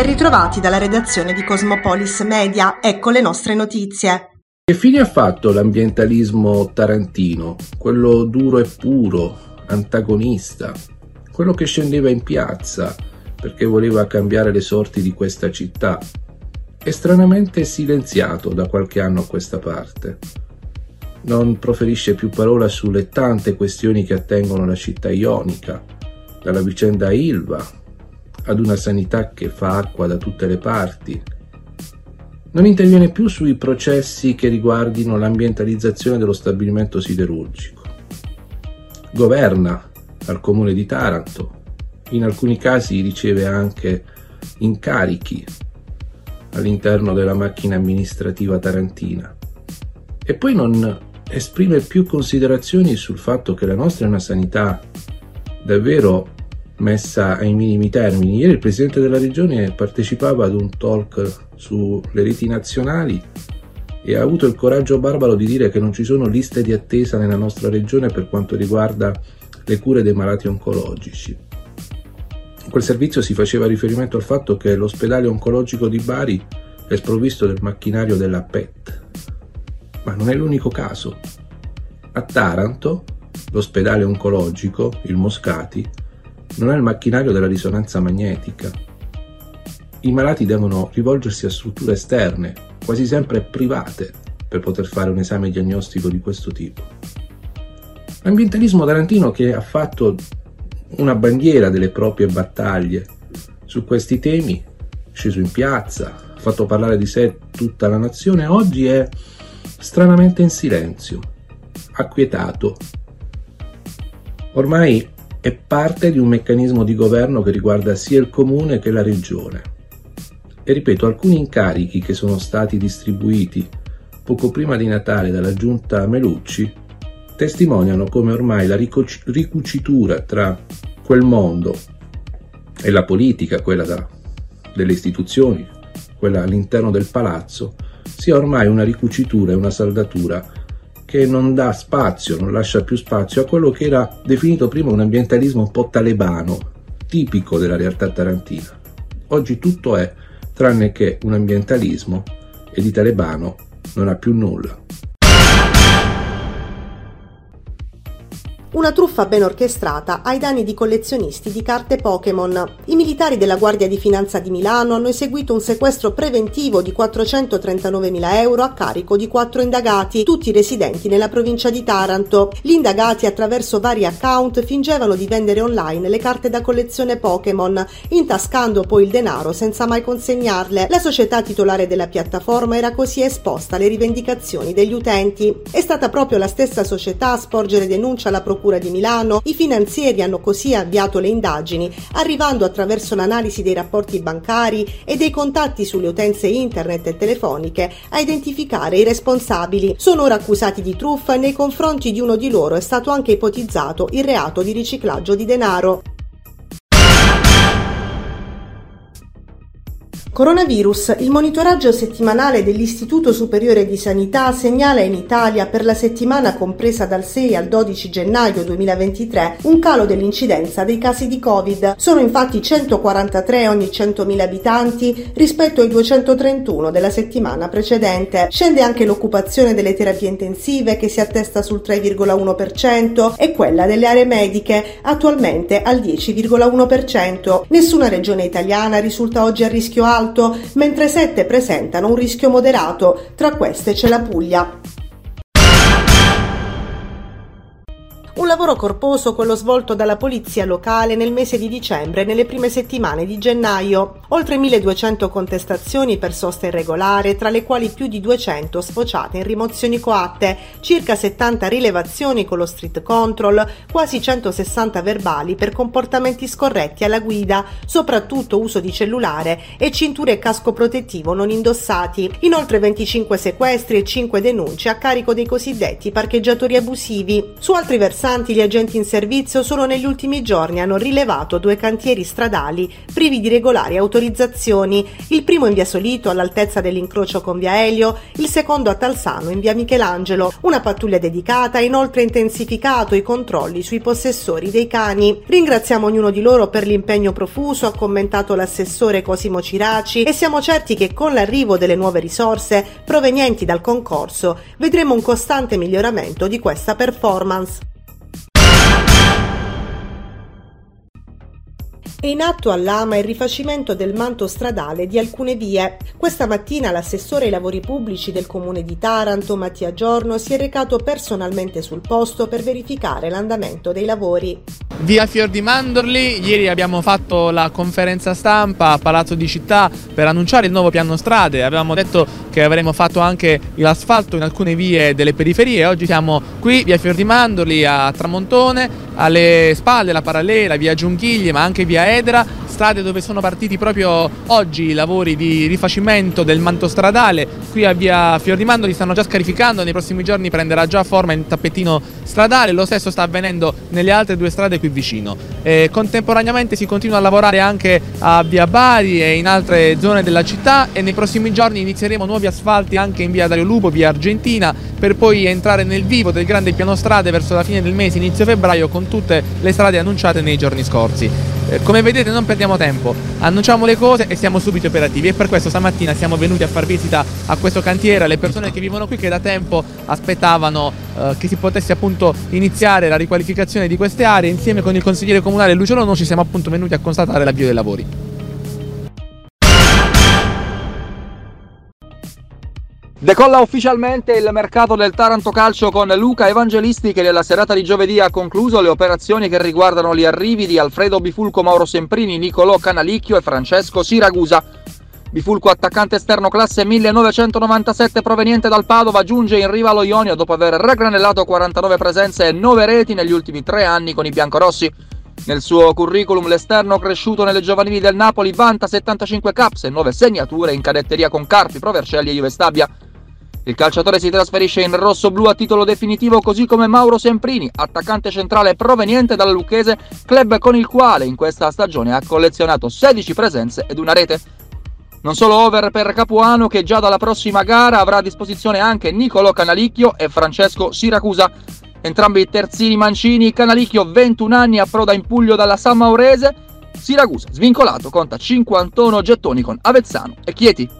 Ben ritrovati dalla redazione di Cosmopolis Media, ecco le nostre notizie. Che fine ha fatto l'ambientalismo tarantino? Quello duro e puro, antagonista, quello che scendeva in piazza perché voleva cambiare le sorti di questa città, è stranamente silenziato da qualche anno a questa parte. Non proferisce più parola sulle tante questioni che attengono la città ionica, dalla vicenda Ilva ad una sanità che fa acqua da tutte le parti. Non interviene più sui processi che riguardino l'ambientalizzazione dello stabilimento siderurgico. Governa al comune di Taranto, in alcuni casi riceve anche incarichi all'interno della macchina amministrativa tarantina e poi non esprime più considerazioni sul fatto che la nostra è una sanità davvero messa ai minimi termini. Ieri il presidente della regione partecipava ad un talk sulle reti nazionali e ha avuto il coraggio barbaro di dire che non ci sono liste di attesa nella nostra regione per quanto riguarda le cure dei malati oncologici. In quel servizio si faceva riferimento al fatto che l'ospedale oncologico di Bari è sprovvisto del macchinario della PET. Ma non è l'unico caso. A Taranto, l'ospedale oncologico, il Moscati, non ha il macchinario della risonanza magnetica. I malati devono rivolgersi a strutture esterne, quasi sempre private, per poter fare un esame diagnostico di questo tipo. L'ambientalismo tarantino che ha fatto una bandiera delle proprie battaglie su questi temi, sceso in piazza, ha fatto parlare di sé tutta la nazione, oggi è stranamente in silenzio, acquietato. Ormai è parte di un meccanismo di governo che riguarda sia il comune che la regione. E ripeto, alcuni incarichi che sono stati distribuiti poco prima di Natale dalla giunta Melucci testimoniano come ormai la ricucitura tra quel mondo e la politica, quella da, delle istituzioni, quella all'interno del palazzo, sia ormai una ricucitura e una saldatura che non dà spazio, non lascia più spazio a quello che era definito prima un ambientalismo un po' talebano, tipico della realtà tarantina. Oggi tutto è tranne che un ambientalismo e di talebano non ha più nulla. Una truffa ben orchestrata ai danni di collezionisti di carte Pokémon. I militari della Guardia di Finanza di Milano hanno eseguito un sequestro preventivo di 439.000 euro a carico di quattro indagati, tutti residenti nella provincia di Taranto. Gli indagati attraverso vari account fingevano di vendere online le carte da collezione Pokémon, intascando poi il denaro senza mai consegnarle. La società titolare della piattaforma era così esposta alle rivendicazioni degli utenti. È stata proprio la stessa società a sporgere denuncia alla procura Procura di Milano, i finanzieri hanno così avviato le indagini, arrivando attraverso l'analisi dei rapporti bancari e dei contatti sulle utenze internet e telefoniche a identificare i responsabili. Sono ora accusati di truffa e nei confronti di uno di loro è stato anche ipotizzato il reato di riciclaggio di denaro. Coronavirus. Il monitoraggio settimanale dell'Istituto Superiore di Sanità segnala in Italia per la settimana compresa dal 6 al 12 gennaio 2023 un calo dell'incidenza dei casi di Covid. Sono infatti 143 ogni 100.000 abitanti rispetto ai 231 della settimana precedente. Scende anche l'occupazione delle terapie intensive che si attesta sul 3,1% e quella delle aree mediche attualmente al 10,1%. Nessuna regione italiana risulta oggi a rischio alto alto, mentre 7 presentano un rischio moderato, tra queste c'è la Puglia. Lavoro corposo quello svolto dalla polizia locale nel mese di dicembre e nelle prime settimane di gennaio. Oltre 1200 contestazioni per sosta irregolare, tra le quali più di 200 sfociate in rimozioni coatte, circa 70 rilevazioni con lo street control, quasi 160 verbali per comportamenti scorretti alla guida, soprattutto uso di cellulare e cinture e casco protettivo non indossati. Inoltre 25 sequestri e 5 denunce a carico dei cosiddetti parcheggiatori abusivi. Su altri versanti Nonostante gli agenti in servizio, solo negli ultimi giorni hanno rilevato due cantieri stradali privi di regolari autorizzazioni, il primo in via Solito all'altezza dell'incrocio con via Elio, il secondo a Talsano in via Michelangelo. Una pattuglia dedicata ha inoltre intensificato i controlli sui possessori dei cani. Ringraziamo ognuno di loro per l'impegno profuso, ha commentato l'assessore Cosimo Ciraci e siamo certi che con l'arrivo delle nuove risorse provenienti dal concorso vedremo un costante miglioramento di questa performance. È in atto all'Ama il rifacimento del manto stradale di alcune vie. Questa mattina l'assessore ai lavori pubblici del comune di Taranto, Mattia Giorno, si è recato personalmente sul posto per verificare l'andamento dei lavori. Via Fior di Mandorli, ieri abbiamo fatto la conferenza stampa a Palazzo di Città per annunciare il nuovo piano strade. Avevamo detto che avremmo fatto anche l'asfalto in alcune vie delle periferie. Oggi siamo qui, via Fior di Mandorli, a Tramontone, alle spalle la parallela, via Giunchigli, ma anche via Edra, strade dove sono partiti proprio oggi i lavori di rifacimento del manto stradale. Qui a via Fiordimando li stanno già scarificando, nei prossimi giorni prenderà già forma in tappetino stradale, lo stesso sta avvenendo nelle altre due strade qui vicino. E contemporaneamente si continua a lavorare anche a via Bari e in altre zone della città e nei prossimi giorni inizieremo nuovi asfalti anche in via Dario Lupo, via Argentina, per poi entrare nel vivo del grande piano strade verso la fine del mese, inizio febbraio, con tutte le strade annunciate nei giorni scorsi. Eh, come vedete non perdiamo tempo, annunciamo le cose e siamo subito operativi. E per questo stamattina siamo venuti a far visita a questo cantiere. Alle persone che vivono qui che da tempo aspettavano eh, che si potesse appunto iniziare la riqualificazione di queste aree insieme con il consigliere comunale Lucio Lono ci siamo appunto venuti a constatare l'avvio dei lavori. Decolla ufficialmente il mercato del Taranto Calcio con Luca Evangelisti che nella serata di giovedì ha concluso le operazioni che riguardano gli arrivi di Alfredo Bifulco, Mauro Semprini, Nicolò Canalicchio e Francesco Siragusa. Bifulco, attaccante esterno classe 1997 proveniente dal Padova, giunge in riva allo Ionio dopo aver ragranellato 49 presenze e 9 reti negli ultimi 3 anni con i biancorossi. Nel suo curriculum l'esterno cresciuto nelle giovanili del Napoli vanta 75 caps e 9 segnature in cadetteria con Carpi, Provercelli e Juve Stabia. Il calciatore si trasferisce in rosso-blu a titolo definitivo così come Mauro Semprini, attaccante centrale proveniente dalla Lucchese, club con il quale in questa stagione ha collezionato 16 presenze ed una rete. Non solo over per Capuano che già dalla prossima gara avrà a disposizione anche Nicolo Canalicchio e Francesco Siracusa. Entrambi terzini mancini, Canalicchio 21 anni approda in Puglio dalla San Maurese, Siracusa svincolato conta 51 gettoni con Avezzano e Chieti.